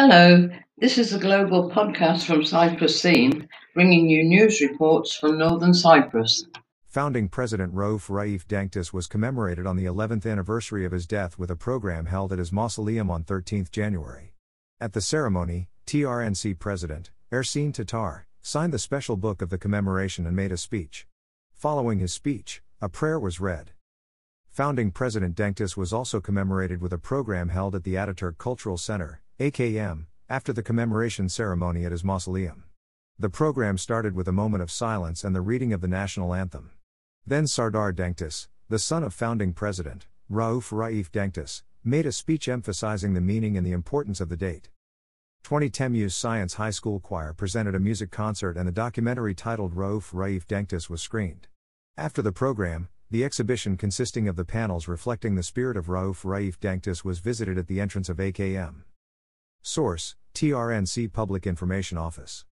Hello, this is a global podcast from Cyprus Scene, bringing you news reports from northern Cyprus. Founding President Rauf Raif Denktaş was commemorated on the 11th anniversary of his death with a program held at his mausoleum on 13 January. At the ceremony, TRNC President, Ersin Tatar, signed the special book of the commemoration and made a speech. Following his speech, a prayer was read. Founding President Denktaş was also commemorated with a program held at the Ataturk Cultural Center, AKM, after the commemoration ceremony at his mausoleum. The program started with a moment of silence and the reading of the national anthem. Then Serdar Denktaş, the son of founding president, Rauf Raif Denktaş, made a speech emphasizing the meaning and the importance of the date. 20 Science High School Choir presented a music concert and the documentary titled Rauf Raif Denktaş was screened. After the program, the exhibition consisting of the panels reflecting the spirit of Rauf Raif Denktaş was visited at the entrance of AKM. Source TRNC Public Information Office